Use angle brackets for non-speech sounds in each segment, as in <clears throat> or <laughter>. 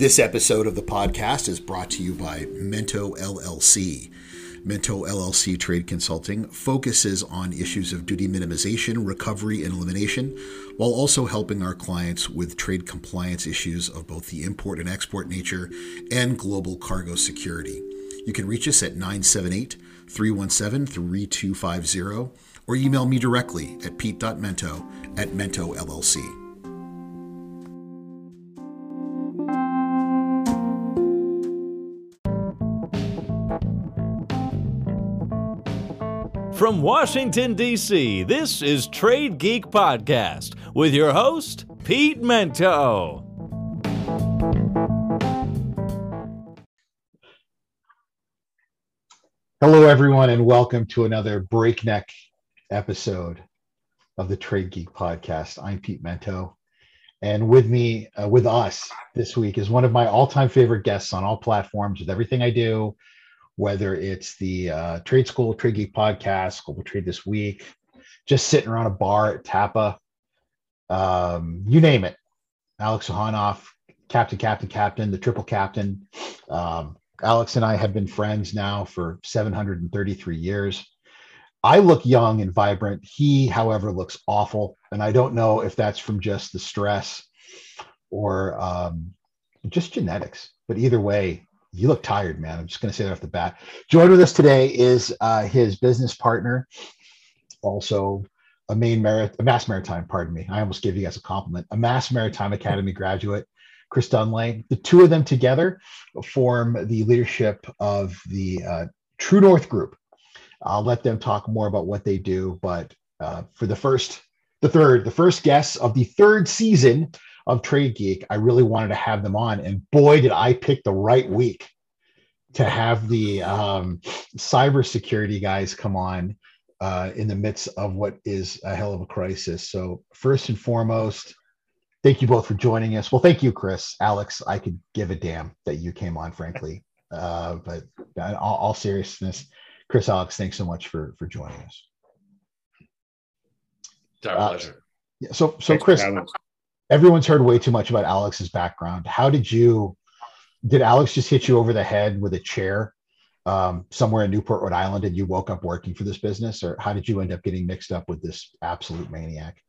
This episode of the podcast is brought to you by Mento LLC. Mento LLC Trade Consulting focuses on issues of duty minimization, recovery, and elimination, while also helping our clients with trade compliance issues of both the import and export nature and global cargo security. You can reach us at 978 317 3250 or email me directly at pete.mento at Mento From Washington, D.C., this is Trade Geek Podcast with your host, Pete Mento. Hello, everyone, and welcome to another breakneck episode of the Trade Geek Podcast. I'm Pete Mento, and with me, uh, with us this week, is one of my all time favorite guests on all platforms with everything I do whether it's the uh, Trade School, Trade Geek podcast, Global Trade This Week, just sitting around a bar at TAPA, um, you name it. Alex Ohanoff, captain, captain, captain, the triple captain. Um, Alex and I have been friends now for 733 years. I look young and vibrant. He, however, looks awful. And I don't know if that's from just the stress or um, just genetics. But either way, you look tired, man. I'm just going to say that off the bat. Joined with us today is uh, his business partner, also a main merit, a Mass Maritime. Pardon me, I almost gave you guys a compliment. A Mass Maritime Academy graduate, Chris Dunlay. The two of them together form the leadership of the uh, True North Group. I'll let them talk more about what they do, but uh, for the first, the third, the first guests of the third season of Trade Geek, I really wanted to have them on. And boy, did I pick the right week to have the um, cybersecurity guys come on uh, in the midst of what is a hell of a crisis. So, first and foremost, thank you both for joining us. Well, thank you, Chris. Alex, I could give a damn that you came on, frankly. Uh, but in all, all seriousness, Chris, Alex, thanks so much for for joining us. It's our uh, pleasure. Yeah, so, so Chris, everyone's heard way too much about Alex's background. How did you? Did Alex just hit you over the head with a chair um, somewhere in Newport, Rhode Island, and you woke up working for this business, or how did you end up getting mixed up with this absolute maniac?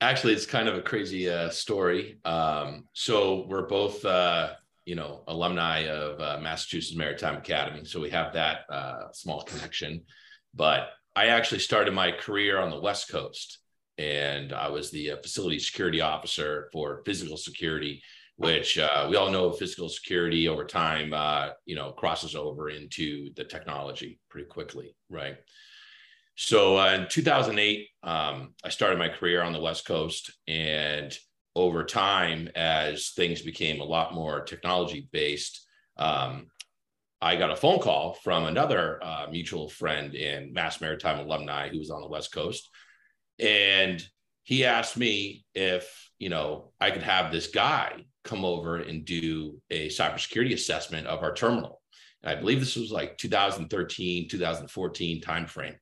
Actually, it's kind of a crazy uh, story. Um, so we're both, uh, you know, alumni of uh, Massachusetts Maritime Academy, so we have that uh, small connection. But I actually started my career on the West Coast and I was the uh, facility security officer for physical security, which uh, we all know physical security over time, uh, you know, crosses over into the technology pretty quickly, right? So uh, in 2008, um, I started my career on the West Coast, and over time, as things became a lot more technology based, um, I got a phone call from another uh, mutual friend and Mass Maritime alumni who was on the West Coast and he asked me if, you know, I could have this guy come over and do a cybersecurity assessment of our terminal. And I believe this was like 2013, 2014 timeframe.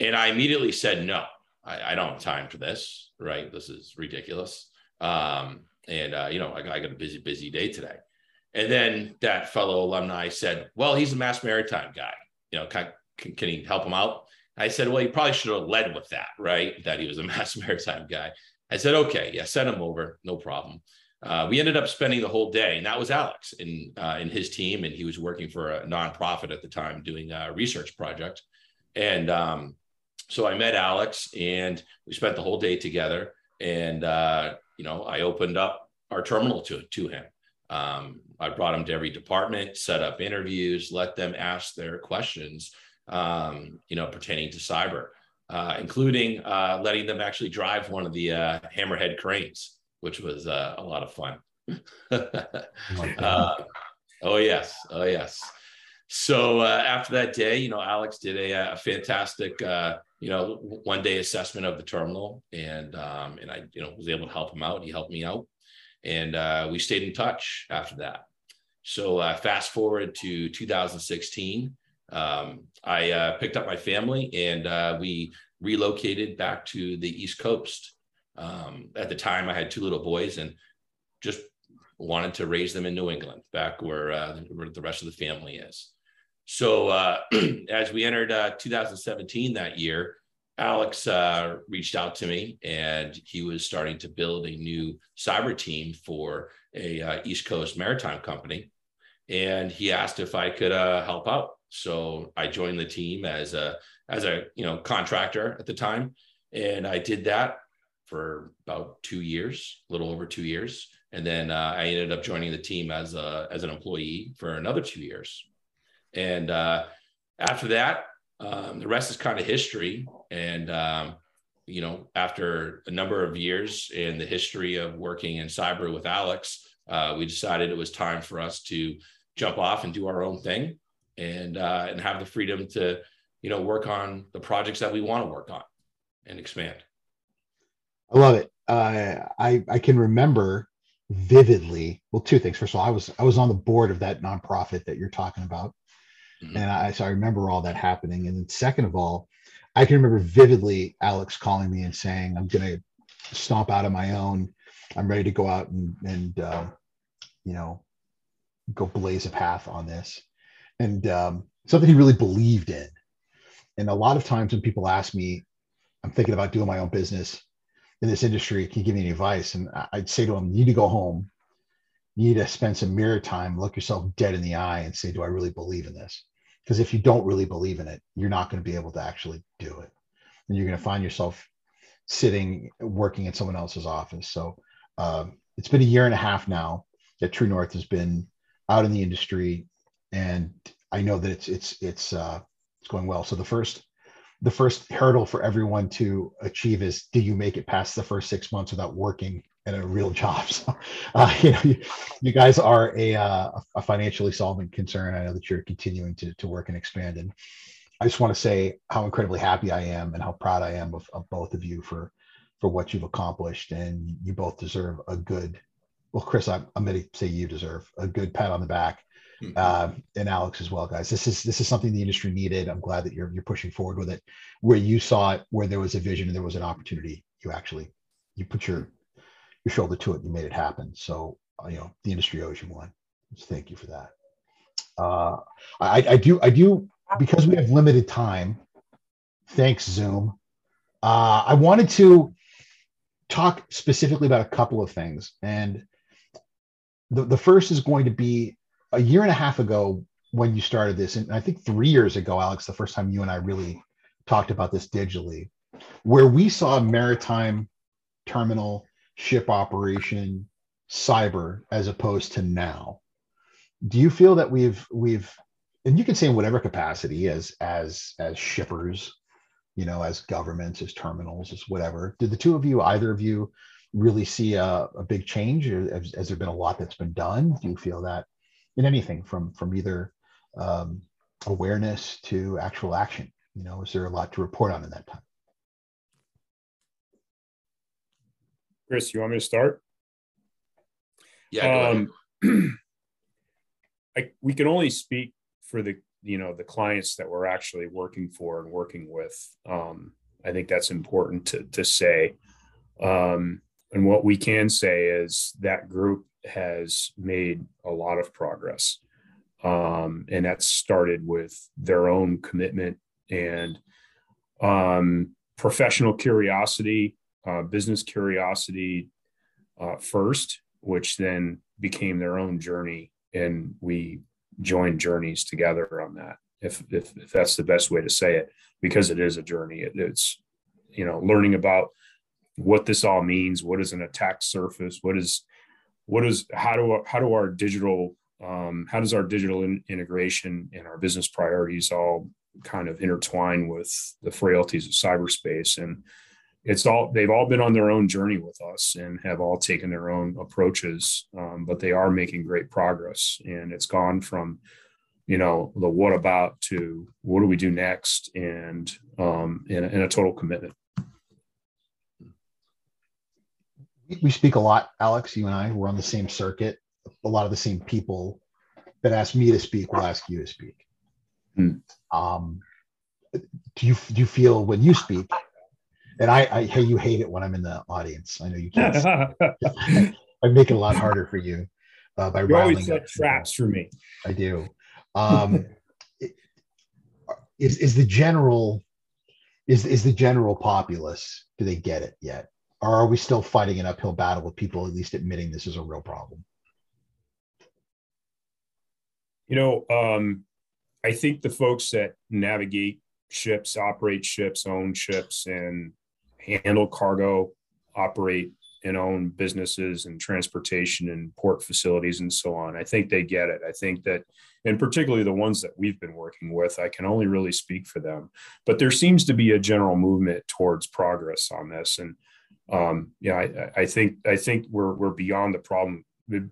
And I immediately said, no, I, I, don't have time for this, right? This is ridiculous. Um, and, uh, you know, I, I got a busy, busy day today. And then that fellow alumni said, well, he's a mass maritime guy. You know, can, can, can he help him out? I said, well, he probably should have led with that, right? That he was a <laughs> mass maritime guy. I said, okay, yeah, send him over, no problem. Uh, we ended up spending the whole day, and that was Alex in uh, in his team, and he was working for a nonprofit at the time doing a research project. And um, so I met Alex, and we spent the whole day together. And uh, you know, I opened up our terminal to to him. Um, I brought him to every department, set up interviews, let them ask their questions um, you know, pertaining to cyber, uh, including uh, letting them actually drive one of the uh, hammerhead cranes, which was uh, a lot of fun. oh, <laughs> oh yes, oh yes. So uh, after that day, you know, Alex did a, a fantastic, uh, you know, one day assessment of the terminal, and um, and I, you know, was able to help him out. He helped me out, and we stayed in touch after that. So fast forward to 2016 um, I uh, picked up my family and uh, we relocated back to the East Coast. Um, at the time, I had two little boys and just wanted to raise them in New England, back where, uh, where the rest of the family is. So uh, <clears throat> as we entered uh, 2017 that year, Alex uh, reached out to me and he was starting to build a new cyber team for a East Coast maritime company. And he asked if I could help out. So I joined the team as a as a you know contractor at the time, and I did that for about two years, a little over two years, and then uh, I ended up joining the team as a as an employee for another two years. And uh, after that, um, the rest is kind of history. And, um, you know, after a number of years in the history of working in cyber with Alex, uh, we decided it was time for us to jump off and do our own thing and, uh, and have the freedom to, you know, work on the projects that we want to work on and expand. I love it. Uh, I, I can remember vividly, well, two things. First of all, I was, I was on the board of that nonprofit that you're talking about. Mm-hmm. And I, so I remember all that happening. And then second of all, I can remember vividly Alex calling me and saying, I'm going to stomp out of my own. I'm ready to go out and, and uh, you know, go blaze a path on this. And um, something he really believed in. And a lot of times when people ask me, I'm thinking about doing my own business in this industry, can you give me any advice? And I'd say to them, you need to go home. You need to spend some mirror time, look yourself dead in the eye and say, do I really believe in this? Because if you don't really believe in it, you're not going to be able to actually do it. And you're going to find yourself sitting working in someone else's office. So um, it's been a year and a half now that True North has been out in the industry, and I know that it's it's it's uh, it's going well. So the first the first hurdle for everyone to achieve is do you make it past the first six months without working at a real job <laughs> so uh, <laughs> you know you, you, guys are a, uh, a financially solvent concern i know that you're continuing to, to work and expand and i just want to say how incredibly happy i am and how proud i am of, of both of you for for what you've accomplished and you both deserve a good well chris i'm, I'm going to say you deserve a good pat on the back. Uh, and Alex as well, guys. This is this is something the industry needed. I'm glad that you're you're pushing forward with it. Where you saw it, where there was a vision and there was an opportunity, you actually you put your your shoulder to it. You made it happen. So uh, you know the industry owes you one. So thank you for that. Uh, I, I do I do because we have limited time. Thanks Zoom. Uh, I wanted to talk specifically about a couple of things, and the, the first is going to be a year and a half ago when you started this, and I think three years ago, Alex, the first time you and I really talked about this digitally, where we saw maritime terminal ship operation cyber as opposed to now. Do you feel that we've we've and you can say in whatever capacity as as as shippers, you know, as governments, as terminals, as whatever. Did the two of you, either of you, really see a, a big change? Has, has there been a lot that's been done? Do you feel that in anything from from either um, awareness to actual action. You know, is there a lot to report on in that time? Chris, you want me to start? Yeah. Um, <clears throat> I, we can only speak for the you know the clients that we're actually working for and working with. Um, I think that's important to to say. Um, and what we can say is that group has made a lot of progress. Um, and that started with their own commitment and um, professional curiosity, uh, business curiosity uh, first, which then became their own journey. And we joined journeys together on that, if, if, if that's the best way to say it, because it is a journey. It, it's, you know, learning about what this all means. What is an attack surface? What is what is how do how do our digital um, how does our digital in, integration and our business priorities all kind of intertwine with the frailties of cyberspace? And it's all they've all been on their own journey with us and have all taken their own approaches um, but they are making great progress. And it's gone from you know the what about to what do we do next? And um, in, a, in a total commitment we speak a lot, Alex. You and I, we're on the same circuit. A lot of the same people that ask me to speak will ask you to speak. Hmm. Um, do you do you feel when you speak? And I, I hey, you hate it when I'm in the audience. I know you can't. <laughs> <laughs> I make it a lot harder for you. uh, by You always riling set traps for me. I do. Um, <laughs> it- is is the general is is the general populace? Do they get it yet, or are we still fighting an uphill battle with people at least admitting this is a real problem? You know, um, I think the folks that navigate ships, operate ships, own ships, and handle cargo, operate and own businesses and transportation and port facilities and so on. I think they get it. I think that, and particularly the ones that we've been working with, I can only really speak for them. But there seems to be a general movement towards progress on this, and um, yeah, I, I think I think we're we're beyond the problem,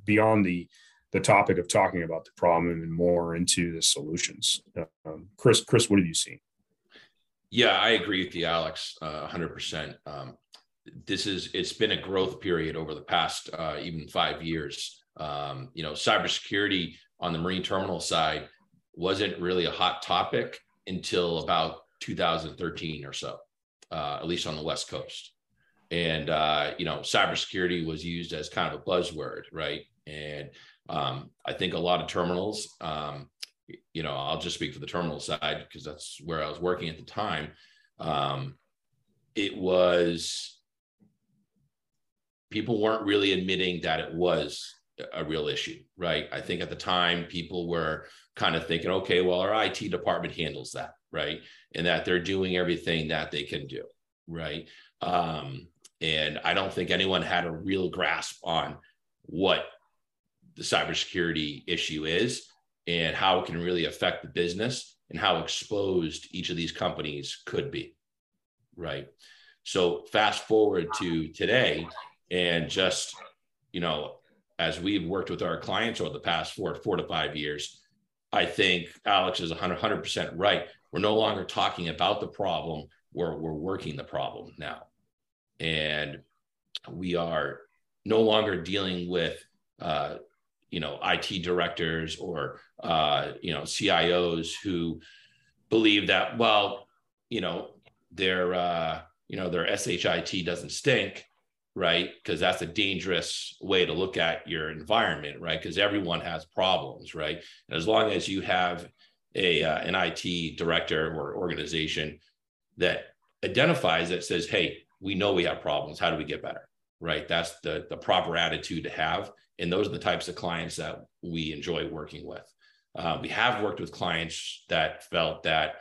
beyond the the topic of talking about the problem and more into the solutions. Um, Chris, Chris, what have you seen? Yeah, I agree with you, Alex, uh, 100%. Um, this is, it's been a growth period over the past uh, even five years. Um, you know, cybersecurity on the marine terminal side wasn't really a hot topic until about 2013 or so, uh, at least on the West Coast. And, uh, you know, cybersecurity was used as kind of a buzzword, right? And um, I think a lot of terminals, um, you know, I'll just speak for the terminal side because that's where I was working at the time. Um, it was people weren't really admitting that it was a real issue, right? I think at the time people were kind of thinking, okay, well, our IT department handles that, right? And that they're doing everything that they can do, right? Um, and I don't think anyone had a real grasp on what the cybersecurity issue is and how it can really affect the business and how exposed each of these companies could be. Right. So fast forward to today and just, you know, as we've worked with our clients over the past four, four to five years, I think Alex is 100, 100% right. We're no longer talking about the problem, we're, we're working the problem now. And we are no longer dealing with uh, you know IT directors or uh, you know CIOs who believe that well you know their uh, you know their SHIT doesn't stink right? Because that's a dangerous way to look at your environment right? Because everyone has problems right? And as long as you have a uh, an IT director or organization that identifies that says hey we know we have problems how do we get better right that's the the proper attitude to have and those are the types of clients that we enjoy working with. Uh, we have worked with clients that felt that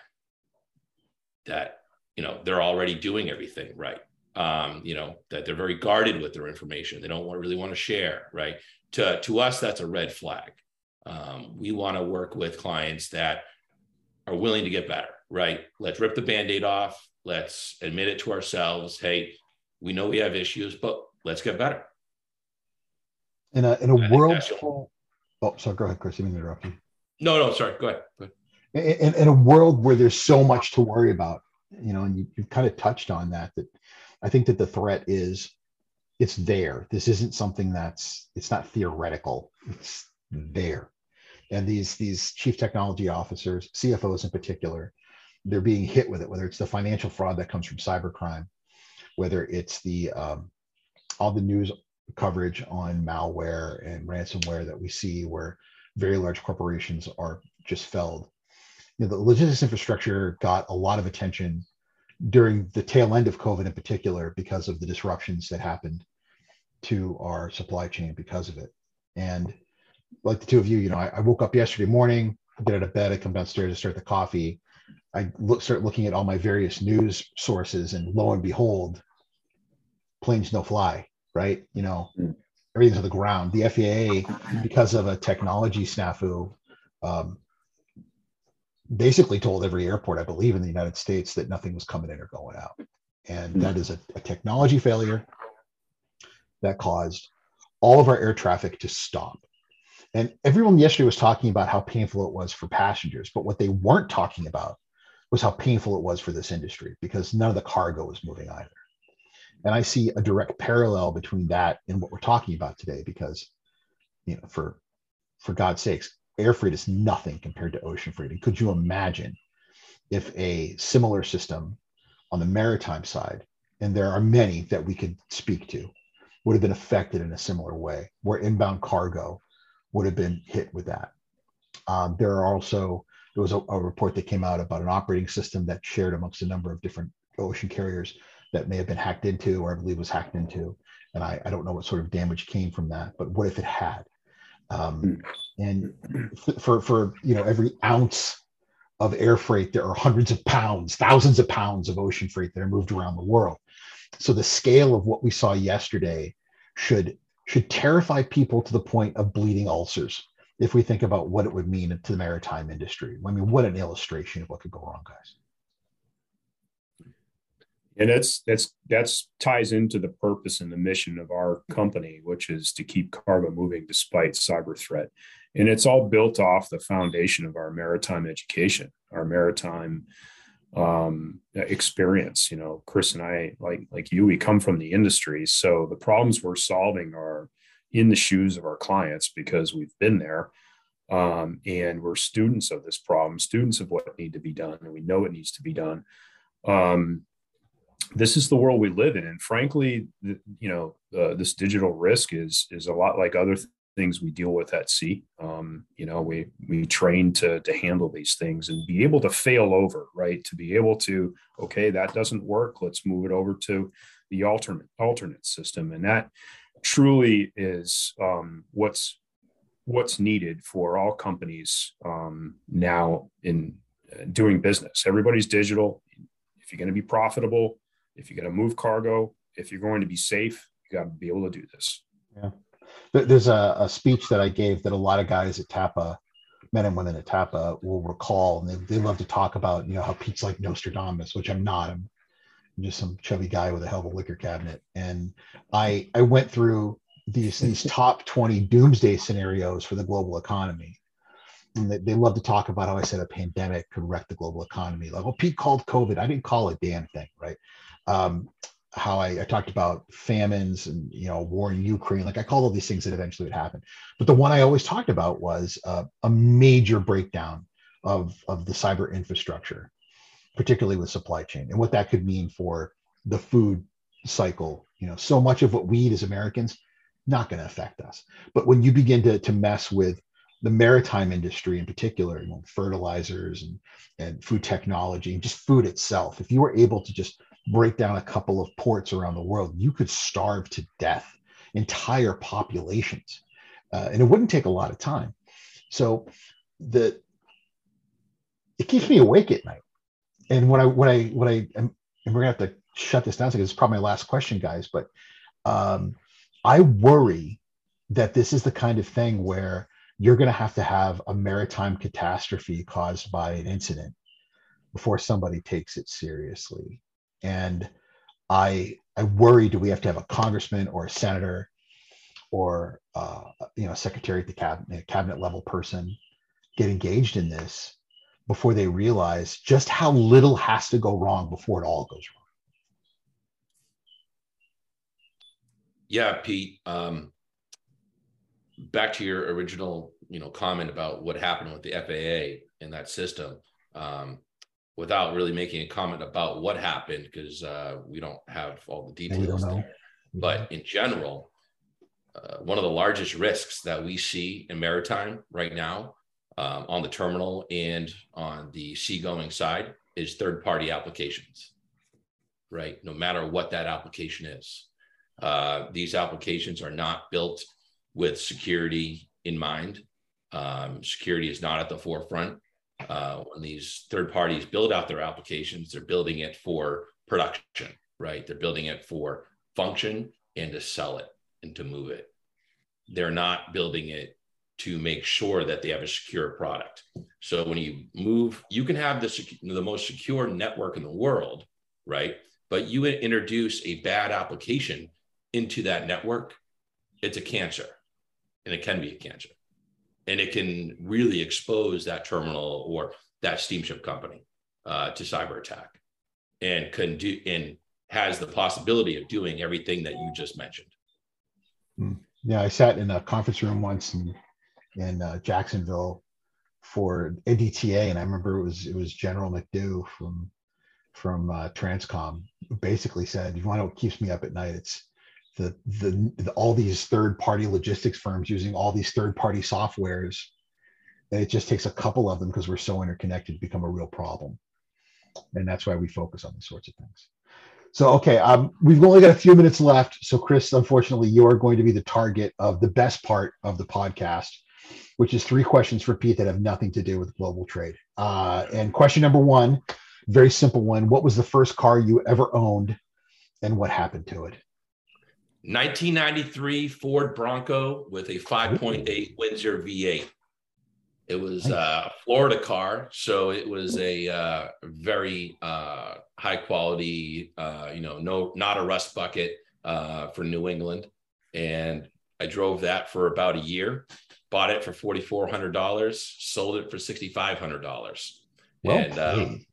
that you know they're already doing everything right. Um, you know that they're very guarded with their information. They don't want, really want to share. Right. To to us, that's a red flag. Um, we want to work with clients that are willing to get better. Right. Let's rip the band-aid off. Let's admit it to ourselves. Hey, we know we have issues, but let's get better. In a in a world full, oh sorry go ahead chris i didn't interrupt you. No no sorry go ahead, go ahead. In, in a world where there's so much to worry about you know and you, you kind of touched on that that i think that the threat is it's there. This isn't something that's it's not theoretical. It's there. And these these chief technology officers cfos in particular they're being hit with it whether it's the financial fraud that comes from cybercrime whether it's the um, all the news coverage on malware and ransomware that we see where very large corporations are just felled. You know, the logistics infrastructure got a lot of attention during the tail end of COVID in particular because of the disruptions that happened to our supply chain because of it. And like the two of you, you know, I, I woke up yesterday morning, get out of bed, I come downstairs to start the coffee. I look, start looking at all my various news sources, and lo and behold, planes no fly right? You know, mm. everything's on the ground. The FAA, because of a technology snafu, um, basically told every airport, I believe, in the United States that nothing was coming in or going out. And mm. that is a, a technology failure that caused all of our air traffic to stop. And everyone yesterday was talking about how painful it was for passengers, but what they weren't talking about was how painful it was for this industry because none of the cargo was moving either. And I see a direct parallel between that and what we're talking about today, because you know, for for God's sakes, air freight is nothing compared to ocean freight. And could you imagine if a similar system on the maritime side, and there are many that we could speak to, would have been affected in a similar way, where inbound cargo would have been hit with that. Um, there are also there was a, a, report that came out about an operating system that shared amongst a number of different ocean carriers that may have been hacked into, or I believe was hacked into. And I, I don't know what sort of damage came from that, but what if it had? Um, and for for you know every ounce of air freight, there are hundreds of pounds, thousands of pounds of ocean freight that are moved around the world. So the scale of what we saw yesterday should should terrify people to the point of bleeding ulcers if we think about what it would mean to the maritime industry. I mean, what an illustration of what could go wrong, guys. And that's that's that's ties into the purpose and the mission of our company, which is to keep cargo moving despite cyber threat. And it's all built off the foundation of our maritime education, our maritime um, experience. You know, Chris and I, like like you, we come from the industry, so the problems we're solving are in the shoes of our clients because we've been there, um, and we're students of this problem, students of what need to be done, and we know it needs to be done. Um, this is the world we live in, and frankly, the, you know, uh, this digital risk is is a lot like other things we deal with at sea. Um, you know, we we train to to handle these things and be able to fail over, right? To be able to, okay, that doesn't work. Let's move it over to the alternate alternate system, and that truly is um, what's what's needed for all companies um, now in uh, doing business. Everybody's digital. If you're going to be profitable, if you're going to move cargo, if you're going to be safe, you got to be able to do this. Yeah there's a, a, speech that I gave that a lot of guys at TAPA, men and women at TAPA, will recall, and they, they love to talk about, you know, how Pete's like Nostradamus, which I'm not. I'm just some chubby guy with a hell of a liquor cabinet, and I I went through these these <laughs> top 20 doomsday scenarios for the global economy. And they, they love to talk about how I said a pandemic could wreck the global economy. Like, well, Pete called COVID. I didn't call it damn thing, right? Um, how I, I, talked about famines and you know war in Ukraine. Like I called all these things that eventually would happen. But the one I always talked about was uh, a major breakdown of of the cyber infrastructure, particularly with supply chain and what that could mean for the food cycle. You know, so much of what we eat as Americans not going to affect us. But when you begin to to mess with the maritime industry in particular, you know, fertilizers and, and food technology and just food itself, if you were able to just break down a couple of ports around the world, you could starve to death entire populations. Uh, and it wouldn't take a lot of time. So the it keeps me awake at night. And when I when I when I and we're gonna have to shut this down because it's probably my last question, guys. But um, I worry that this is the kind of thing where you're going to have to have a maritime catastrophe caused by an incident before somebody takes it seriously and I I worry do we have to have a congressman or a senator or uh, you know a secretary at the cabinet cabinet level person get engaged in this before they realize just how little has to go wrong before it all goes wrong. Yeah, Pete. Um, back to your original, you know, comment about what happened with the FAA and that system. Um, without really making a comment about what happened because uh, we don't have all the details there. But in general, uh, one of the largest risks that we see in maritime right now um, on the terminal and on the seagoing side is third party applications, right? No matter what that application is. Uh, these applications are not built with security in mind. Um, security is not at the forefront uh, when these third parties build out their applications, they're building it for production, right? They're building it for function and to sell it and to move it. They're not building it to make sure that they have a secure product. So when you move, you can have the, the most secure network in the world, right? But you introduce a bad application into that network, it's a cancer and it can be a cancer and it can really expose that terminal or that steamship company uh, to cyber attack and can do and has the possibility of doing everything that you just mentioned hmm. yeah i sat in a conference room once in in uh, jacksonville for ndta and i remember it was it was general mcdew from from uh, transcom basically said you want to what keeps me up at night it's the, the, the all these third party logistics firms using all these third party softwares and it just takes a couple of them because we're so interconnected to become a real problem. And that's why we focus on these sorts of things. So okay um, we've only got a few minutes left. So chris unfortunately you are going to be the target of the best part of the podcast which is three questions for pete that have nothing to do with global trade. Uh, and question number one very simple one. What was the first car you ever owned and what happened to it 1993 Ford Bronco with a 5.8 Windsor V8. It was a Florida car, so it was a uh, very uh, high quality, uh, you know, no, not a rust bucket uh, for New England. And I drove that for about a year, bought it for forty four hundred dollars, sold it for sixty five hundred dollars, well and um,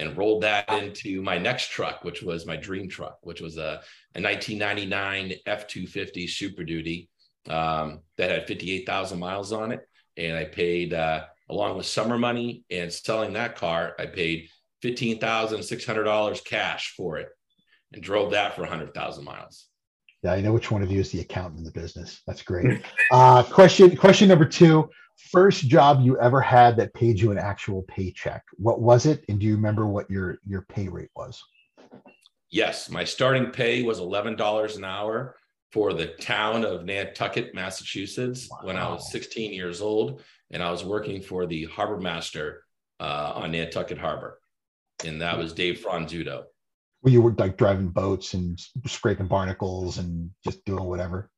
and rolled that into my next truck, which was my dream truck, which was a, a 1999 F 250 Super Duty um, that had 58,000 miles on it. And I paid, uh, along with summer money and selling that car, I paid $15,600 cash for it and drove that for 100,000 miles. Yeah, I know which one of you is the accountant in the business. That's great. Uh, question question number two: First job you ever had that paid you an actual paycheck. What was it, and do you remember what your your pay rate was? Yes, my starting pay was eleven dollars an hour for the town of Nantucket, Massachusetts, wow. when I was 16 years old, and I was working for the harbor master uh, on Nantucket Harbor, and that was Dave Franzuto. Well, you were like driving boats and scraping barnacles and just doing whatever.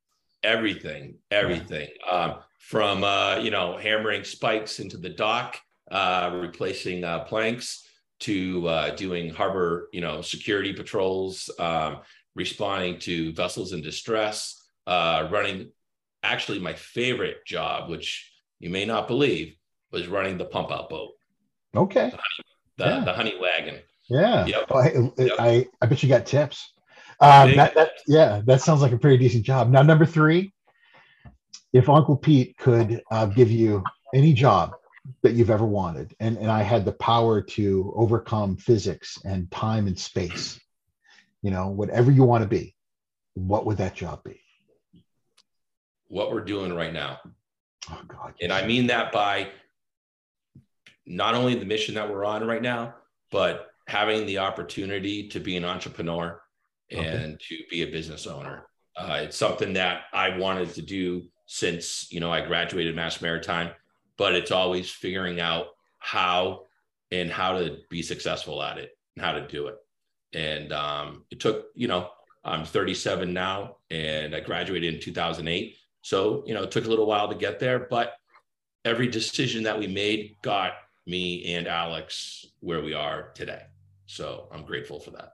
Everything, everything. Yeah. Um, from uh, you know hammering spikes into the dock, uh, replacing uh, planks, to uh, doing harbor you know security patrols, um, responding to vessels in distress, uh, running. Actually, my favorite job, which you may not believe, was running the pump out boat. Okay. The, honey, the, yeah. the honey wagon. Yeah. Yep. Well, I, yep. I, I bet you got tips. Um, that, that, yeah, that sounds like a pretty decent job. Now, number three, if Uncle Pete could uh, give you any job that you've ever wanted, and, and I had the power to overcome physics and time and space, you know, whatever you want to be, what would that job be? What we're doing right now. Oh, God. And I mean that by not only the mission that we're on right now, but having the opportunity to be an entrepreneur okay. and to be a business owner. Uh, it's something that I wanted to do since you know I graduated Mass Maritime, but it's always figuring out how and how to be successful at it and how to do it. And um, it took you know I'm 37 now, and I graduated in 2008. So you know it took a little while to get there, but every decision that we made got me and Alex where we are today. So I'm grateful for that.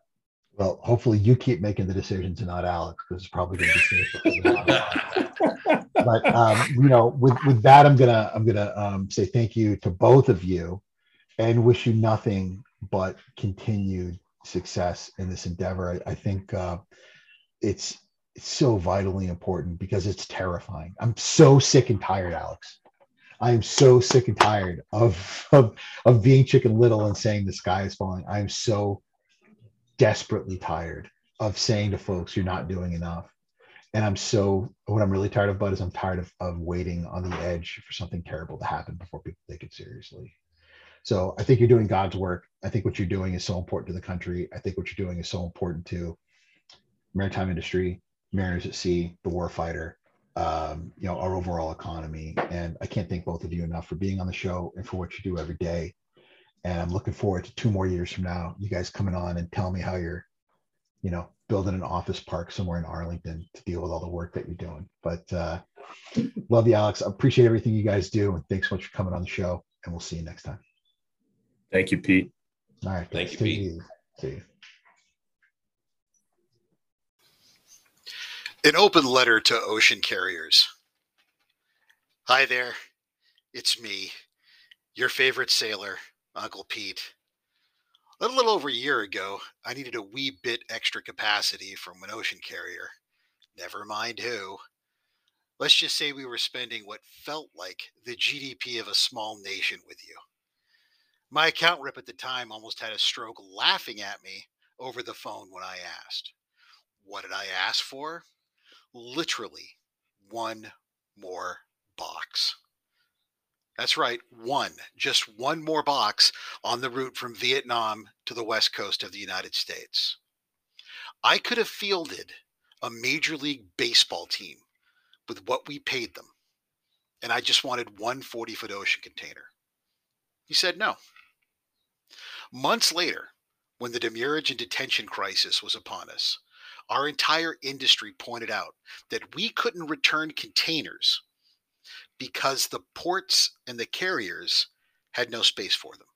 Well, hopefully you keep making the decisions and not Alex, because it's probably going to be safe. <laughs> but um, you know, with with that, I'm gonna I'm gonna um, say thank you to both of you, and wish you nothing but continued success in this endeavor. I, I think uh, it's it's so vitally important because it's terrifying. I'm so sick and tired, Alex. I am so sick and tired of, of of being chicken little and saying the sky is falling. I am so desperately tired of saying to folks, you're not doing enough. And I'm so, what I'm really tired of, Bud, is I'm tired of, of waiting on the edge for something terrible to happen before people take it seriously. So I think you're doing God's work. I think what you're doing is so important to the country. I think what you're doing is so important to maritime industry, mariners at sea, the warfighter, um, you know, our overall economy. And I can't thank both of you enough for being on the show and for what you do every day. And I'm looking forward to two more years from now, you guys coming on and tell me how you're, you know, building an office park somewhere in Arlington to deal with all the work that you're doing. But uh, love you, Alex. I appreciate everything you guys do. And thanks so much for coming on the show. And we'll see you next time. Thank you, Pete. All right. Thank you, Pete. See you. An open letter to ocean carriers. Hi there. It's me, your favorite sailor, Uncle Pete. A little over a year ago, I needed a wee bit extra capacity from an ocean carrier. Never mind who. Let's just say we were spending what felt like the GDP of a small nation with you. My account rep at the time almost had a stroke laughing at me over the phone when I asked. What did I ask for? literally one more box. That's right, one, just one more box on the route from Vietnam to the west coast of the United States. I could have fielded a Major League Baseball team with what we paid them, and I just wanted one 40 foot ocean container. He said no. Months later, when the demurrage and detention crisis was upon us, our entire industry pointed out that we couldn't return containers because the ports and the carriers had no space for them.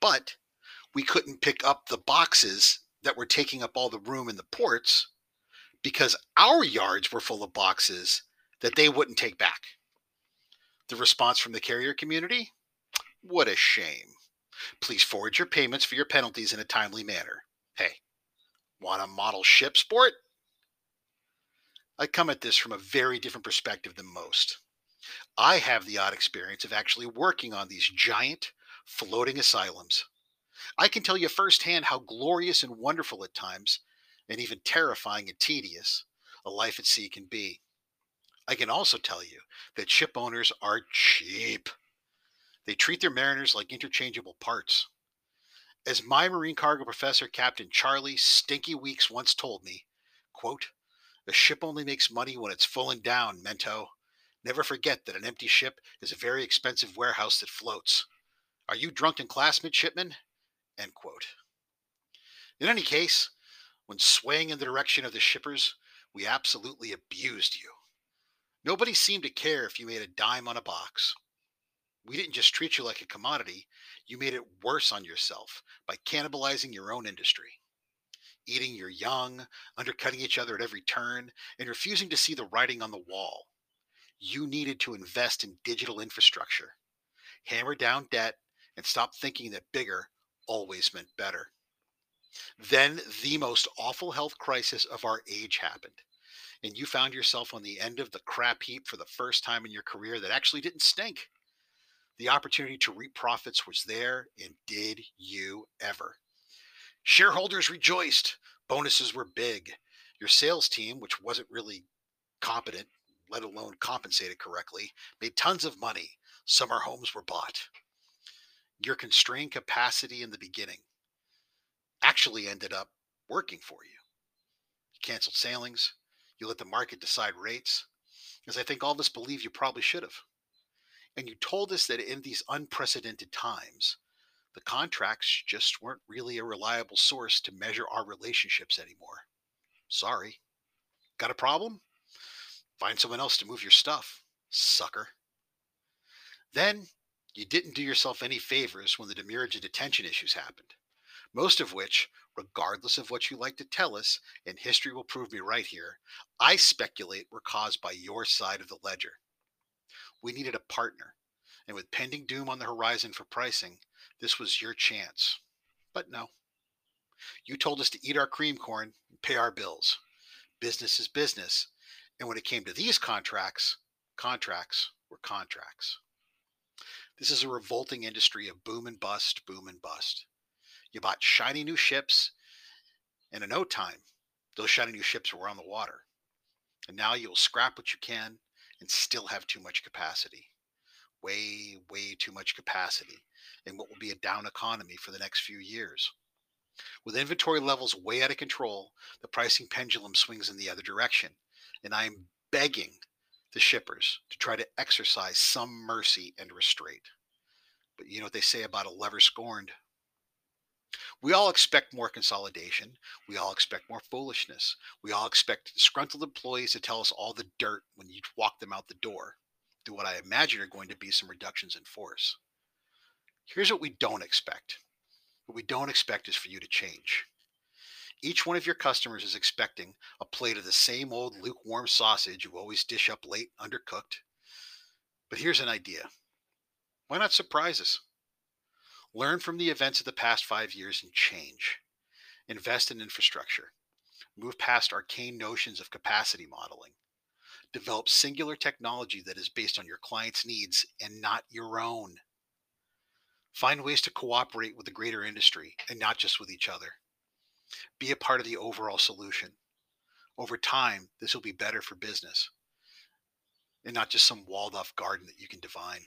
But we couldn't pick up the boxes that were taking up all the room in the ports because our yards were full of boxes that they wouldn't take back. The response from the carrier community? What a shame. Please forward your payments for your penalties in a timely manner. Hey, want a model ship sport? I come at this from a very different perspective than most. I have the odd experience of actually working on these giant floating asylums. I can tell you firsthand how glorious and wonderful at times, and even terrifying and tedious, a life at sea can be. I can also tell you that ship owners are cheap. They treat their mariners like interchangeable parts. As my marine cargo professor, Captain Charlie Stinky Weeks, once told me, quote, a ship only makes money when it's full and down, Mento. Never forget that an empty ship is a very expensive warehouse that floats. Are you drunk in class, midshipman? End quote. In any case, when swaying in the direction of the shippers, we absolutely abused you. Nobody seemed to care if you made a dime on a box. We didn't just treat you like a commodity, you made it worse on yourself by cannibalizing your own industry. Eating your young, undercutting each other at every turn, and refusing to see the writing on the wall. You needed to invest in digital infrastructure, hammer down debt, and stop thinking that bigger always meant better. Then the most awful health crisis of our age happened, and you found yourself on the end of the crap heap for the first time in your career that actually didn't stink. The opportunity to reap profits was there, and did you ever? Shareholders rejoiced. Bonuses were big. Your sales team, which wasn't really competent, let alone compensated correctly, made tons of money. Summer homes were bought. Your constrained capacity in the beginning actually ended up working for you. You canceled sailings. You let the market decide rates, as I think all of us believe you probably should have. And you told us that in these unprecedented times, the contracts just weren't really a reliable source to measure our relationships anymore. Sorry. Got a problem? Find someone else to move your stuff, sucker. Then you didn't do yourself any favors when the demurrage and detention issues happened, most of which, regardless of what you like to tell us, and history will prove me right here, I speculate were caused by your side of the ledger. We needed a partner. And with pending doom on the horizon for pricing, this was your chance. But no. You told us to eat our cream corn and pay our bills. Business is business. And when it came to these contracts, contracts were contracts. This is a revolting industry of boom and bust, boom and bust. You bought shiny new ships, and in no time, those shiny new ships were on the water. And now you'll scrap what you can and still have too much capacity. Way, way too much capacity in what will be a down economy for the next few years. With inventory levels way out of control, the pricing pendulum swings in the other direction. And I am begging the shippers to try to exercise some mercy and restraint. But you know what they say about a lever scorned? We all expect more consolidation. We all expect more foolishness. We all expect disgruntled employees to tell us all the dirt when you walk them out the door through what I imagine are going to be some reductions in force. Here's what we don't expect what we don't expect is for you to change. Each one of your customers is expecting a plate of the same old lukewarm sausage you always dish up late, undercooked. But here's an idea why not surprise us? Learn from the events of the past five years and change. Invest in infrastructure. Move past arcane notions of capacity modeling. Develop singular technology that is based on your client's needs and not your own. Find ways to cooperate with the greater industry and not just with each other. Be a part of the overall solution. Over time, this will be better for business and not just some walled off garden that you can divine.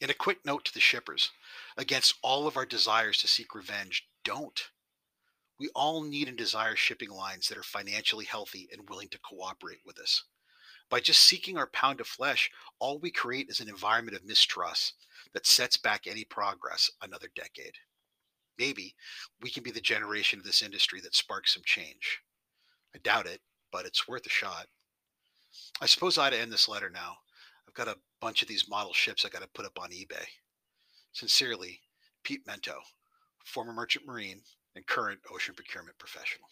And a quick note to the shippers against all of our desires to seek revenge, don't. We all need and desire shipping lines that are financially healthy and willing to cooperate with us. By just seeking our pound of flesh, all we create is an environment of mistrust that sets back any progress another decade. Maybe we can be the generation of this industry that sparks some change. I doubt it, but it's worth a shot. I suppose I ought to end this letter now. I've got a bunch of these model ships I got to put up on eBay. Sincerely, Pete Mento, former merchant marine and current ocean procurement professional.